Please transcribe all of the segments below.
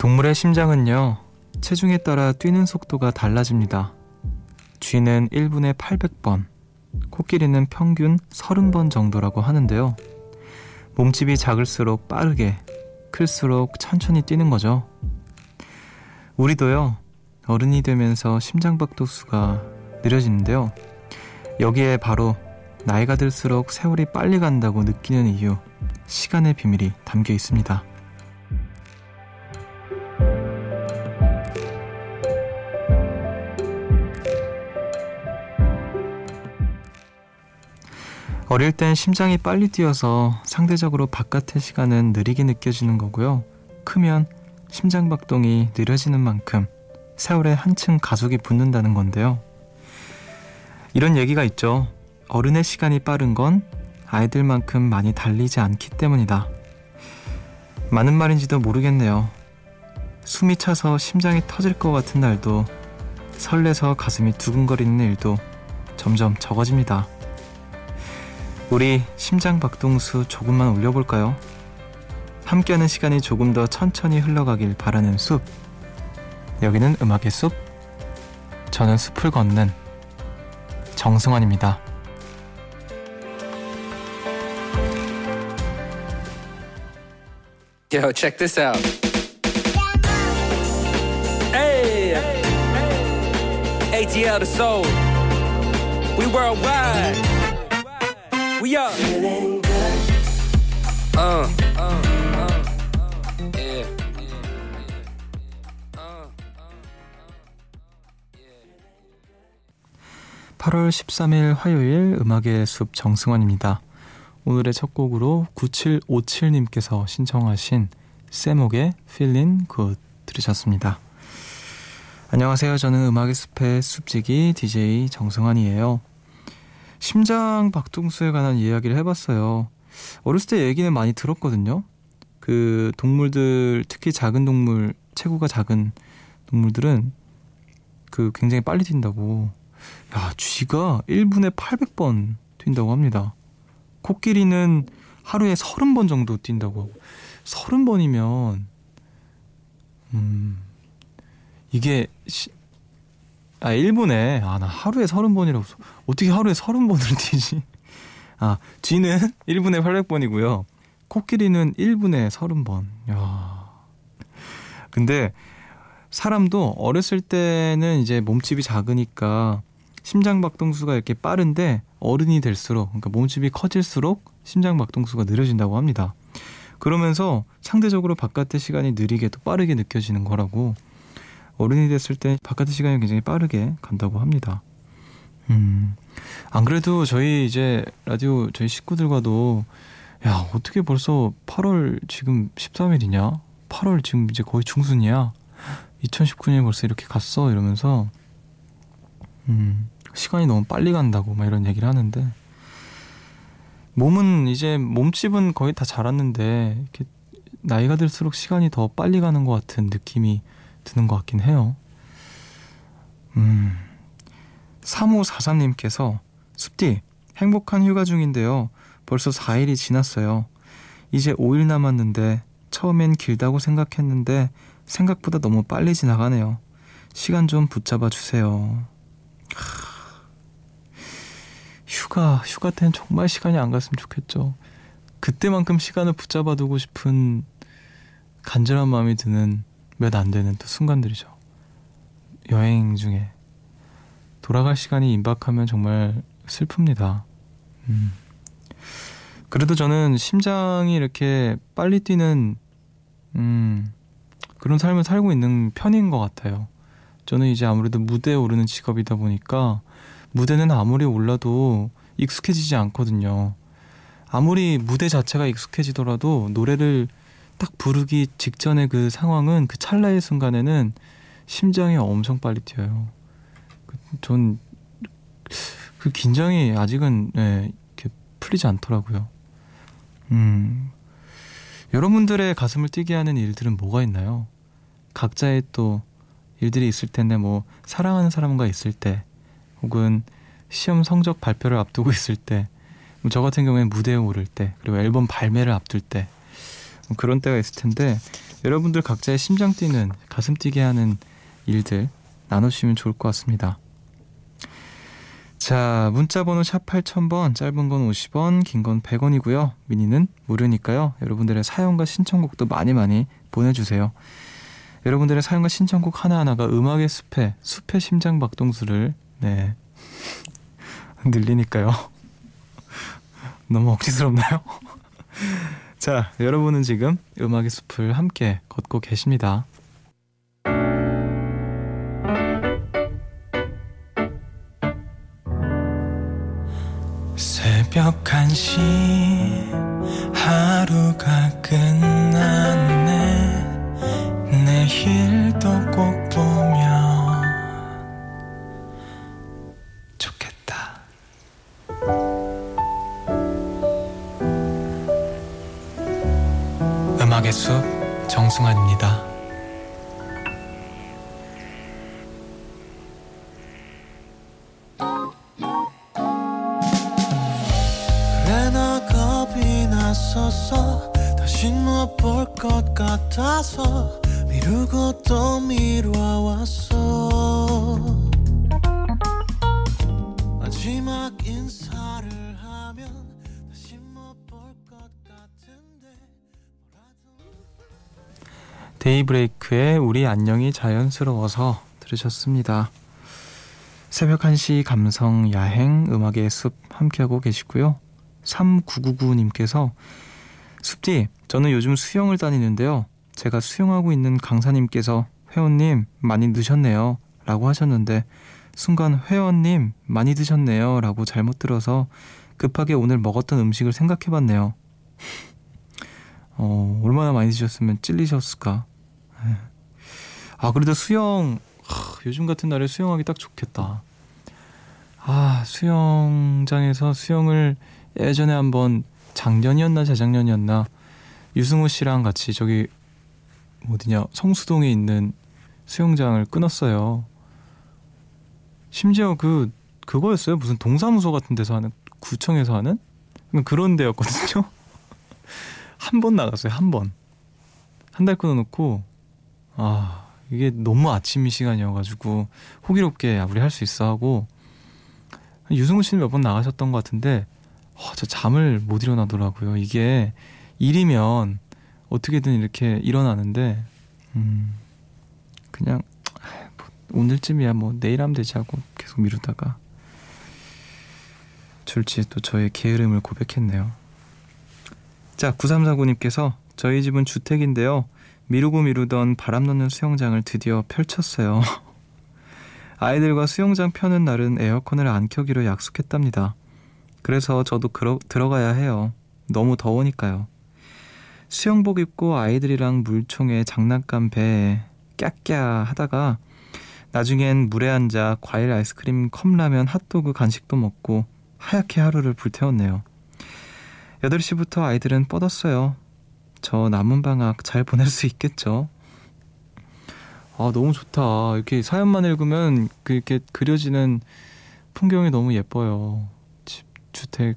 동물의 심장은요, 체중에 따라 뛰는 속도가 달라집니다. 쥐는 1분에 800번, 코끼리는 평균 30번 정도라고 하는데요. 몸집이 작을수록 빠르게, 클수록 천천히 뛰는 거죠. 우리도요, 어른이 되면서 심장박도수가 느려지는데요. 여기에 바로 나이가 들수록 세월이 빨리 간다고 느끼는 이유, 시간의 비밀이 담겨 있습니다. 어릴 땐 심장이 빨리 뛰어서 상대적으로 바깥의 시간은 느리게 느껴지는 거고요. 크면 심장박동이 느려지는 만큼 세월에 한층 가속이 붙는다는 건데요. 이런 얘기가 있죠. 어른의 시간이 빠른 건 아이들만큼 많이 달리지 않기 때문이다. 많은 말인지도 모르겠네요. 숨이 차서 심장이 터질 것 같은 날도 설레서 가슴이 두근거리는 일도 점점 적어집니다. 우리 심장 박동수 조금만 올려볼까요? 함께하는 시간이 조금 더 천천히 흘러가길 바라는 숲. 여기는 음악의 숲. 저는 숲을 걷는 정승환입니다. Yo, check this out. Hey, ATL the soul. We worldwide. Uh, 8월 13일 화요일 음악의 숲 정승환입니다. 오늘의 첫 곡으로 9757님께서 신청하신 세목의 Feeling Good 들으셨습니다. 안녕하세요. 저는 음악의 숲의 숲지기 DJ 정승환이에요. 심장 박동수에 관한 이야기를 해봤어요. 어렸을 때 얘기는 많이 들었거든요. 그 동물들, 특히 작은 동물, 체구가 작은 동물들은 그 굉장히 빨리 뛴다고. 야, 쥐가 1분에 800번 뛴다고 합니다. 코끼리는 하루에 30번 정도 뛴다고 하고. 30번이면, 음, 이게, 시, 아, 1분에, 아, 나 하루에 30번이라고, 어떻게 하루에 30번을 뛰지? 아, 쥐는 1분에 800번이고요. 코끼리는 1분에 30번. 야 근데, 사람도 어렸을 때는 이제 몸집이 작으니까 심장 박동수가 이렇게 빠른데 어른이 될수록 그러니까 몸집이 커질수록 심장 박동수가 느려진다고 합니다. 그러면서 상대적으로 바깥의 시간이 느리게 또 빠르게 느껴지는 거라고 어른이 됐을 때 바깥의 시간이 굉장히 빠르게 간다고 합니다. 음, 안 그래도 저희 이제 라디오 저희 식구들과도 야, 어떻게 벌써 8월 지금 13일이냐? 8월 지금 이제 거의 중순이야. 2019년에 벌써 이렇게 갔어 이러면서 음, 시간이 너무 빨리 간다고 막 이런 얘기를 하는데 몸은 이제 몸집은 거의 다 자랐는데 이렇게 나이가 들수록 시간이 더 빨리 가는 것 같은 느낌이 드는 것 같긴 해요. 음, 3543님께서 숲디 행복한 휴가 중인데요. 벌써 4일이 지났어요. 이제 5일 남았는데 처음엔 길다고 생각했는데 생각보다 너무 빨리 지나가네요. 시간 좀 붙잡아 주세요. 휴가, 휴가 때는 정말 시간이 안 갔으면 좋겠죠. 그때만큼 시간을 붙잡아 두고 싶은 간절한 마음이 드는 몇 안 되는 또 순간들이죠. 여행 중에. 돌아갈 시간이 임박하면 정말 슬픕니다. 음. 그래도 저는 심장이 이렇게 빨리 뛰는, 음, 그런 삶을 살고 있는 편인 것 같아요. 저는 이제 아무래도 무대에 오르는 직업이다 보니까 무대는 아무리 올라도 익숙해지지 않거든요. 아무리 무대 자체가 익숙해지더라도 노래를 딱 부르기 직전의 그 상황은 그 찰나의 순간에는 심장이 엄청 빨리 뛰어요. 전 그 긴장이 아직은 네, 이렇게 풀리지 않더라고요. 음, 여러분들의 가슴을 뛰게 하는 일들은 뭐가 있나요? 각자의 또 일들이 있을 텐데 뭐 사랑하는 사람과 있을 때 혹은 시험 성적 발표를 앞두고 있을 때, 뭐저 같은 경우에는 무대에 오를 때, 그리고 앨범 발매를 앞둘 때, 뭐 그런 때가 있을 텐데, 여러분들 각자의 심장 뛰는 가슴 뛰게 하는 일들 나눠주시면 좋을 것 같습니다. 자, 문자 번호 샵 8000번, 짧은 건 50원, 긴 건 100원이고요. 미니는 무료니까요. 여러분들의 사연과 신청곡도 많이 많이 보내주세요. 여러분들의 사연과 신청곡 하나하나가 음악의 숲에, 숲의 심장 박동수를, 네. 늘리니까요. 너무 억지스럽나요? 자, 여러분은 지금 음악의 숲을 함께 걷고 계십니다. 새벽 1시 하루가 끝 났었어 다시 못볼 것 같아서 미루고 또 미뤄왔어 마지막 인사를 하면 다시 못볼 것 같은데 데이브레이크의 우리 안녕이 자연스러워서 들으셨습니다. 새벽 1시 감성 야행 음악의 숲 함께하고 계시고요. 3999님께서 숲디 저는 요즘 수영을 다니는데요. 제가 수영하고 있는 강사님께서 회원님 많이 늦었네요 라고 하셨는데 순간 회원님 많이 드셨네요 라고 잘못 들어서 급하게 오늘 먹었던 음식을 생각해 봤네요. 어, 얼마나 많이 드셨으면 찔리셨을까. 예. 아 그래도 수영 하, 요즘 같은 날에 수영하기 딱 좋겠다. 아 수영장에서 수영을 예전에 한번 작년이었나 재작년이었나 유승우 씨랑 같이 저기 어디냐 성수동에 있는 수영장을 끊었어요. 심지어 그 그거였어요. 무슨 동사무소 같은 데서 하는 구청에서 하는 그런 데였거든요. 한 번 나갔어요. 한 번. 한 달 끊어놓고 아 이게 너무 아침 이 시간이어가지고 호기롭게 야 우리 할 수 있어 하고 유승우 씨는 몇 번 나가셨던 것 같은데 어, 저 잠을 못 일어나더라고요. 이게 일이면 어떻게든 이렇게 일어나는데 음, 그냥 뭐 오늘쯤이야 뭐 내일 하면 되지 하고 계속 미루다가 졸지에 또 저의 게으름을 고백했네요. 자 9349님께서 저희 집은 주택인데요. 미루고 미루던 바람 넣는 수영장을 드디어 펼쳤어요. 아이들과 수영장 펴는 날은 에어컨을 안 켜기로 약속했답니다. 그래서 저도 그러, 들어가야 해요. 너무 더우니까요. 수영복 입고 아이들이랑 물총에 장난감 배에 깨깨 하다가 나중엔 물에 앉아 과일 아이스크림 컵라면 핫도그 간식도 먹고 하얗게 하루를 불태웠네요. 8시부터 아이들은 뻗었어요. 저 남은 방학 잘 보낼 수 있겠죠? 아, 너무 좋다. 이렇게 사연만 읽으면 그렇게 그려지는 풍경이 너무 예뻐요. 집, 주택,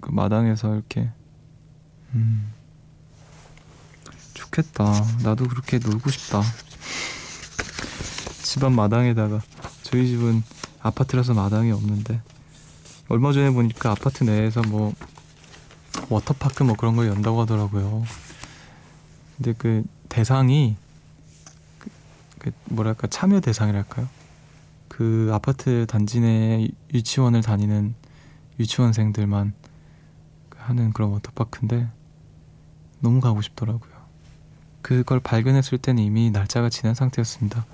그 마당에서 이렇게. 음. 좋겠다. 나도 그렇게 놀고 싶다. 집안 마당에다가. 저희 집은 아파트라서 마당이 없는데. 얼마 전에 보니까 아파트 내에서 뭐, 워터파크 뭐 그런 걸 연다고 하더라고요. 근데 그 대상이 그, 그 뭐랄까 참여 대상이랄까요? 그 아파트 단지 내 유치원을 다니는 유치원생들만 하는 그런 워터파크인데 너무 가고 싶더라고요. 그걸 발견했을 때는 이미 날짜가 지난 상태였습니다.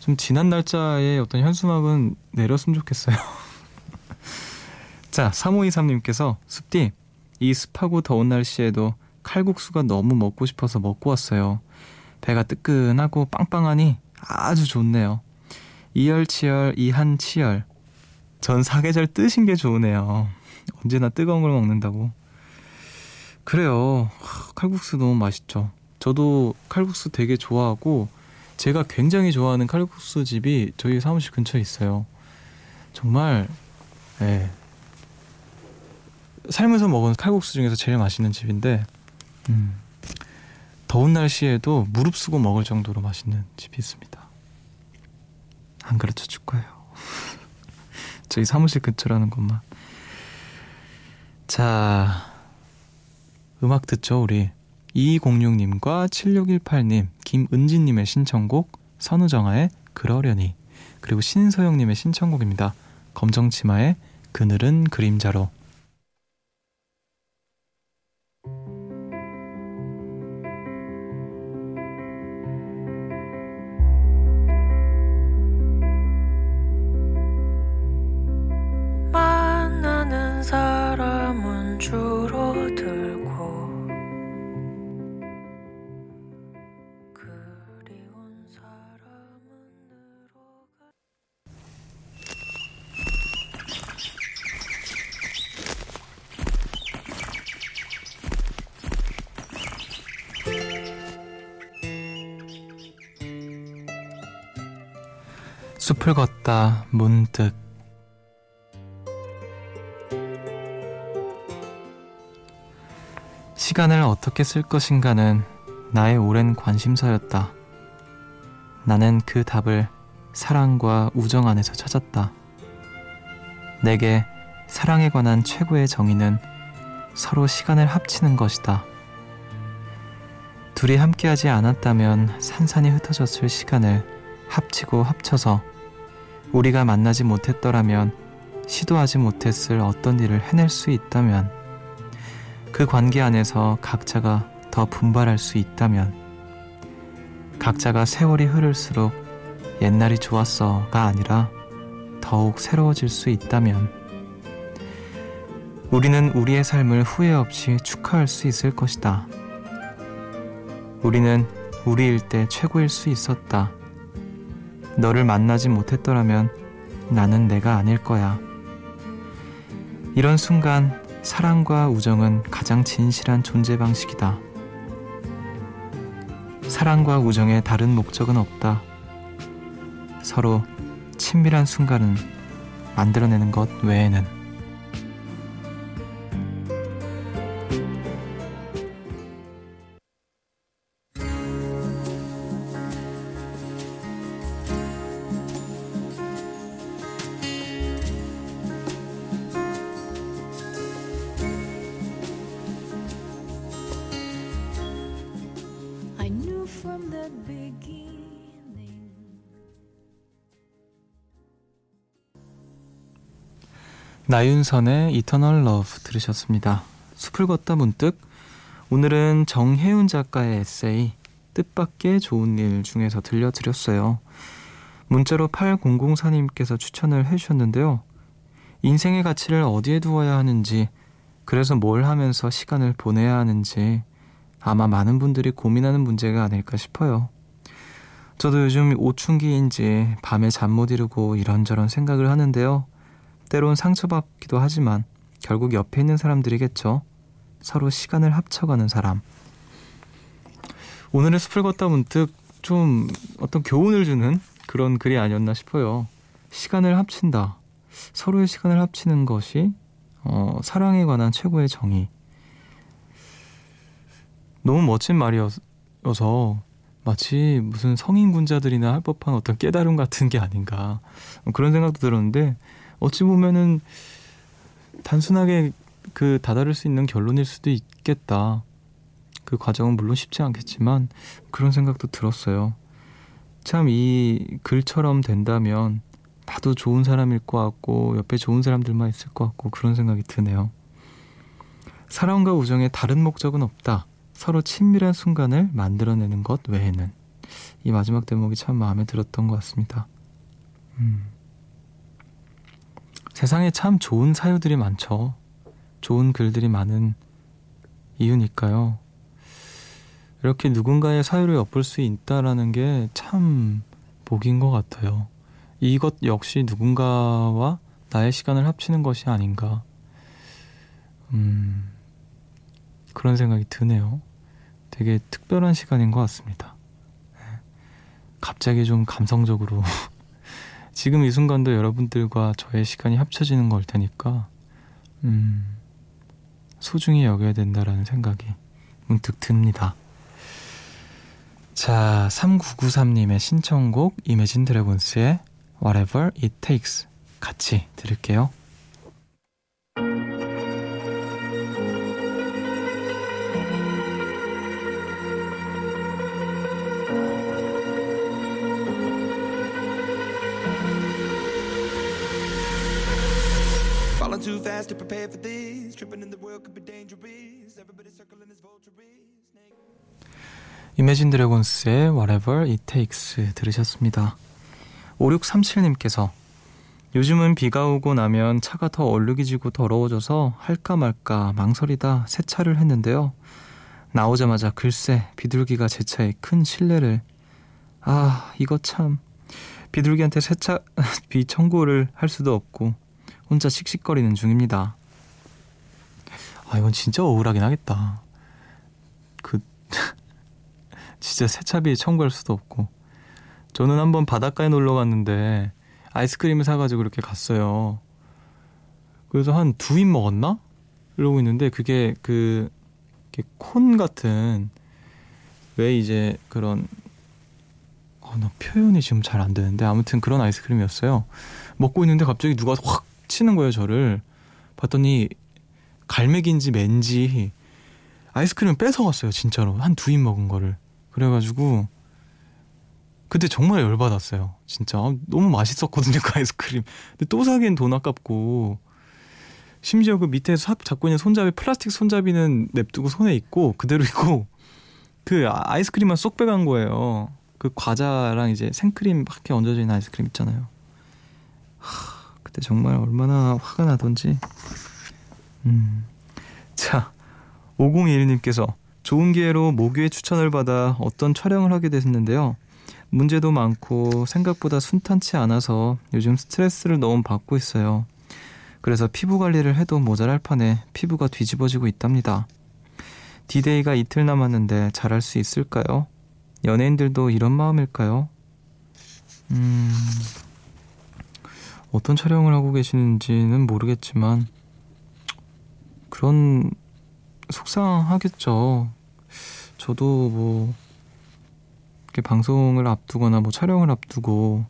좀 지난 날짜의 어떤 현수막은 내렸으면 좋겠어요. 자, 3523님께서 습디 이 습하고 더운 날씨에도 칼국수가 너무 먹고 싶어서 먹고 왔어요. 배가 뜨끈하고 빵빵하니 아주 좋네요. 이열치열 이한치열 전 사계절 뜨신 게 좋으네요. 언제나 뜨거운 걸 먹는다고. 그래요. 칼국수 너무 맛있죠. 저도 칼국수 되게 좋아하고 제가 굉장히 좋아하는 칼국수 집이 저희 사무실 근처에 있어요. 정말 예. 살면서 먹은 칼국수 중에서 제일 맛있는 집인데 음. 더운 날씨에도 무릎 쓰고 먹을 정도로 맛있는 집이 있습니다. 안 가르쳐 줄 거예요. 저희 사무실 근처라는 것만. 자, 음악 듣죠, 우리. 2206님과 7618님, 김은진님의 신청곡, 선우정아의 그러려니, 그리고 신서영님의 신청곡입니다. 검정치마의 그늘은 그림자로. 숲을 걷다 문득 시간을 어떻게 쓸 것인가는 나의 오랜 관심사였다. 나는 그 답을 사랑과 우정 안에서 찾았다. 내게 사랑에 관한 최고의 정의는 서로 시간을 합치는 것이다. 둘이 함께하지 않았다면 산산이 흩어졌을 시간을 합치고 합쳐서 우리가 만나지 못했더라면 시도하지 못했을 어떤 일을 해낼 수 있다면 그 관계 안에서 각자가 더 분발할 수 있다면 각자가 세월이 흐를수록 옛날이 좋았어가 아니라 더욱 새로워질 수 있다면 우리는 우리의 삶을 후회 없이 축하할 수 있을 것이다. 우리는 우리일 때 최고일 수 있었다. 너를 만나지 못했더라면 나는 내가 아닐 거야. 이런 순간 사랑과 우정은 가장 진실한 존재 방식이다. 사랑과 우정에 다른 목적은 없다. 서로 친밀한 순간은 만들어내는 것 외에는. 나윤선의 Eternal Love 들으셨습니다. 숲을 걷다 문득 오늘은 정혜윤 작가의 에세이 뜻밖의 좋은 일 중에서 들려드렸어요. 문자로 8004님께서 추천을 해주셨는데요. 인생의 가치를 어디에 두어야 하는지, 그래서 뭘 하면서 시간을 보내야 하는지 아마 많은 분들이 고민하는 문제가 아닐까 싶어요. 저도 요즘 오춘기인지 밤에 잠 못 이루고 이런저런 생각을 하는데요. 때론 상처받기도 하지만 결국 옆에 있는 사람들이겠죠. 서로 시간을 합쳐가는 사람. 오늘의 숲을 걷다 문득 좀 어떤 교훈을 주는 그런 글이 아니었나 싶어요. 시간을 합친다. 서로의 시간을 합치는 것이 어, 사랑에 관한 최고의 정의. 너무 멋진 말이어서 마치 무슨 성인 군자들이나 할 법한 어떤 깨달음 같은 게 아닌가 그런 생각도 들었는데 어찌 보면은 단순하게 그 다다를 수 있는 결론일 수도 있겠다. 그 과정은 물론 쉽지 않겠지만 그런 생각도 들었어요. 참 이 글처럼 된다면 나도 좋은 사람일 것 같고 옆에 좋은 사람들만 있을 것 같고 그런 생각이 드네요. 사랑과 우정에 다른 목적은 없다. 서로 친밀한 순간을 만들어내는 것 외에는 이 마지막 대목이 참 마음에 들었던 것 같습니다. 음. 세상에 참 좋은 사유들이 많죠. 좋은 글들이 많은 이유니까요. 이렇게 누군가의 사유를 엿볼 수 있다라는 게 참 복인 것 같아요. 이것 역시 누군가와 나의 시간을 합치는 것이 아닌가. 음, 그런 생각이 드네요. 되게 특별한 시간인 것 같습니다. 네. 갑자기 좀 감성적으로 지금 이 순간도 여러분들과 저의 시간이 합쳐지는 걸 테니까 음, 소중히 여겨야 된다라는 생각이 문득 듭니다. 자, 3993님의 신청곡 이매진 드래곤스의 Whatever It Takes 같이 들을게요. Fast to prepare for this. Tripping in the world could be dangerous. Everybody circling his vultures. 이매진 드래곤스의 Whatever It Takes 들으셨습니다. 5637님께서 요즘은 비가 오고 나면 차가 더 얼룩이지고 더러워져서 할까 말까 망설이다 세차를 했는데요. 나오자마자 글쎄 비둘기가 제 차에 큰 신뢰를 아 이거 참 비둘기한테 세차 비 청구를 할 수도 없고 혼자 씩씩거리는 중입니다. 아 이건 진짜 억울하긴 하겠다. 그 진짜 세차비 청구할 수도 없고 저는 한번 바닷가에 놀러 갔는데 아이스크림을 사가지고 이렇게 갔어요. 그래서 한 두 입 먹었나? 이러고 있는데 그게 그 콘 같은 왜 이제 그런 어, 나 표현이 지금 잘 안 되는데 아무튼 그런 아이스크림이었어요. 먹고 있는데 갑자기 누가 확 치는 거예요 저를. 봤더니 갈매기인지 맨지 아이스크림 뺏어갔어요 진짜로 한 두 입 먹은 거를. 그래가지고 그때 정말 열받았어요. 진짜 아, 너무 맛있었거든요 그 아이스크림. 근데 또 사기엔 돈 아깝고 심지어 그 밑에 서 잡고 있는 손잡이 플라스틱 손잡이는 냅두고 손에 있고 그대로 있고 그 아, 아이스크림만 쏙 빼간 거예요. 그 과자랑 이제 생크림 밖에 얹어져 있는 아이스크림 있잖아요. 하, 그 때 정말 얼마나 화가 나던지. 음. 자, 5021님께서 좋은 기회로 모교의 추천을 받아 어떤 촬영을 하게 됐는데요. 문제도 많고 생각보다 순탄치 않아서 요즘 스트레스를 너무 받고 있어요. 그래서 피부 관리를 해도 모자랄 판에 피부가 뒤집어지고 있답니다. 디데이가 이틀 남았는데 잘할 수 있을까요? 연예인들도 이런 마음일까요? 어떤 촬영을 하고 계시는지는 모르겠지만, 그런, 속상하겠죠. 저도 뭐, 이렇게 방송을 앞두거나 뭐 촬영을 앞두고,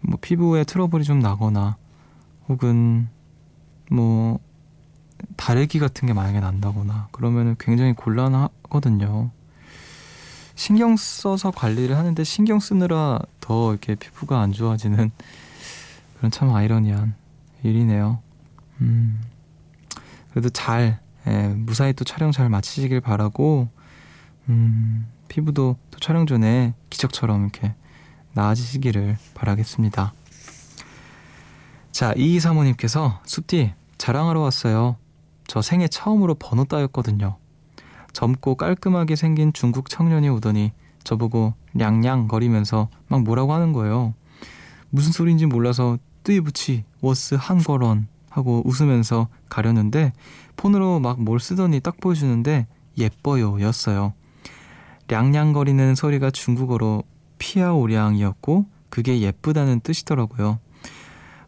뭐 피부에 트러블이 좀 나거나, 혹은 뭐 다래기 같은 게 만약에 난다거나 그러면은 굉장히 곤란하거든요. 신경 써서 관리를 하는데 신경 쓰느라 더 이렇게 피부가 안 좋아지는 그런 참 아이러니한 일이네요. 음, 그래도 잘 예, 무사히 또 촬영 잘 마치시길 바라고 음, 피부도 또 촬영 전에 기적처럼 이렇게 나아지시기를 바라겠습니다. 자, 이이 사모님께서 숲디 자랑하러 왔어요. 저 생애 처음으로 번호 따였거든요. 젊고 깔끔하게 생긴 중국 청년이 오더니 저보고 냥냥 거리면서 막 뭐라고 하는 거예요. 무슨 소리인지 몰라서 뜨이부치 워스 한거런 하고 웃으면서 가려는데 폰으로 막 뭘 쓰더니 딱 보여주는데 예뻐요 였어요. 량량거리는 소리가 중국어로 피아오량이었고 그게 예쁘다는 뜻이더라고요.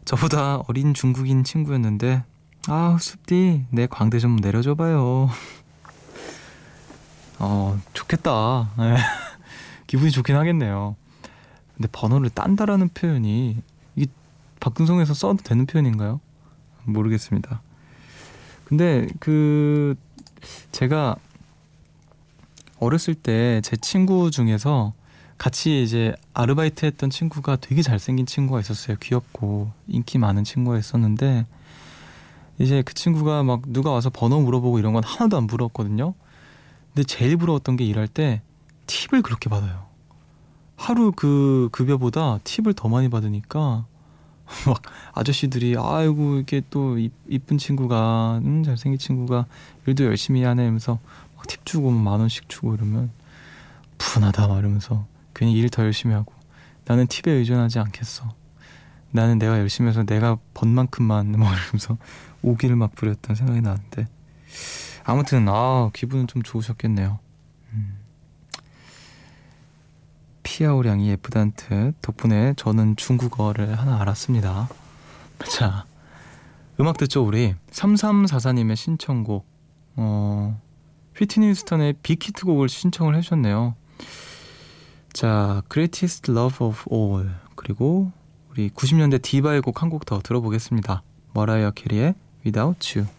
저보다 어린 중국인 친구였는데 아 숲디 내 광대 좀 내려줘봐요. 어 좋겠다. 네. 기분이 좋긴 하겠네요. 근데 번호를 딴다라는 표현이 박근성에서 써도 되는 표현인가요? 모르겠습니다. 근데 그 제가 어렸을 때 제 친구 중에서 같이 이제 아르바이트 했던 친구가 되게 잘생긴 친구가 있었어요. 귀엽고 인기 많은 친구가 있었는데 이제 그 친구가 막 누가 와서 번호 물어보고 이런 건 하나도 안 부러웠거든요. 근데 제일 부러웠던 게 일할 때 팁을 그렇게 받아요. 하루 그 급여보다 팁을 더 많이 받으니까 막 아저씨들이 아이고 이게 또 이쁜 친구가 음 잘생긴 친구가 일도 열심히 하네 하면서 막 팁 주고 만 원씩 주고 이러면 분하다 말하면서 괜히 일 더 열심히 하고 나는 팁에 의존하지 않겠어. 나는 내가 열심히 해서 내가 번 만큼만 뭐 이러면서 오기를 막 부렸던 생각이 나는데 아무튼 아 기분은 좀 좋으셨겠네요. 음. 피아오량이 예쁘다는 뜻 덕분에 저는 중국어를 하나 알았습니다. 자 음악 듣죠 우리 3344님의 신청곡 어 휘트니 스턴의 빅히트 곡을 신청을 해주셨네요. 자, Greatest Love of All 그리고 우리 90년대 디바의 곡 한 곡 더 들어보겠습니다. 머라이어 캐리의 Without You.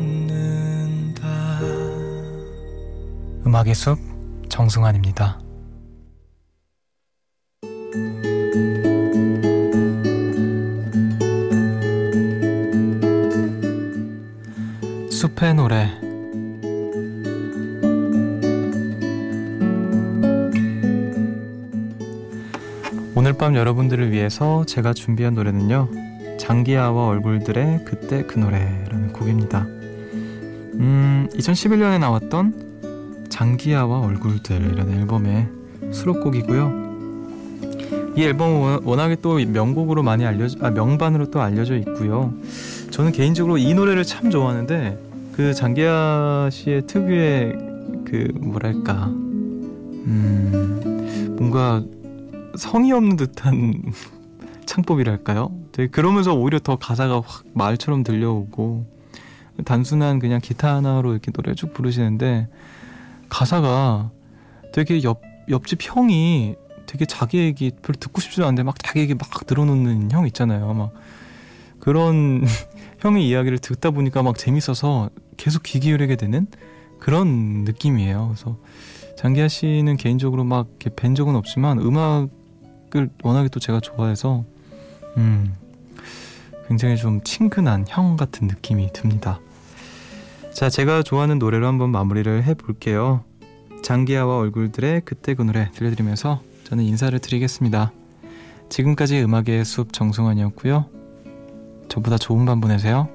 음악의 숲 정승환입니다. 숲의 노래 오늘 밤 여러분들을 위해서 제가 준비한 노래는요 장기하와 얼굴들의 그때 그 노래라는 곡입니다 음 2011년에 나왔던 장기하와 얼굴들이라는 앨범의 수록곡이고요 이 앨범은 워낙에 또 명곡으로 많이 알려져 아 명반으로 또 알려져 있고요 저는 개인적으로 이 노래를 참 좋아하는데 그 장기하 씨의 특유의 그 뭐랄까 음 뭔가 성의 없는 듯한 창법이랄까요? 되게 그러면서 오히려 더 가사가 확 말처럼 들려오고 단순한 그냥 기타 하나로 이렇게 노래 쭉 부르시는데 가사가 되게 옆 옆집 형이 되게 자기 얘기 별로 듣고 싶지도 않은데 막 자기 얘기 막 늘어놓는 형 있잖아요. 막 그런 형의 이야기를 듣다 보니까 막 재밌어서 계속 귀 기울이게 되는 그런 느낌이에요. 그래서 장기하 씨는 개인적으로 막 뵌 적은 없지만 음악을 워낙에 또 제가 좋아해서 음 굉장히 좀 친근한 형 같은 느낌이 듭니다. 자, 제가 좋아하는 노래로 한번 마무리를 해볼게요. 장기하와 얼굴들의 그때 그 노래 들려드리면서 저는 인사를 드리겠습니다. 지금까지 음악의 숲 정승환이었고요. 저보다 좋은 밤 보내세요.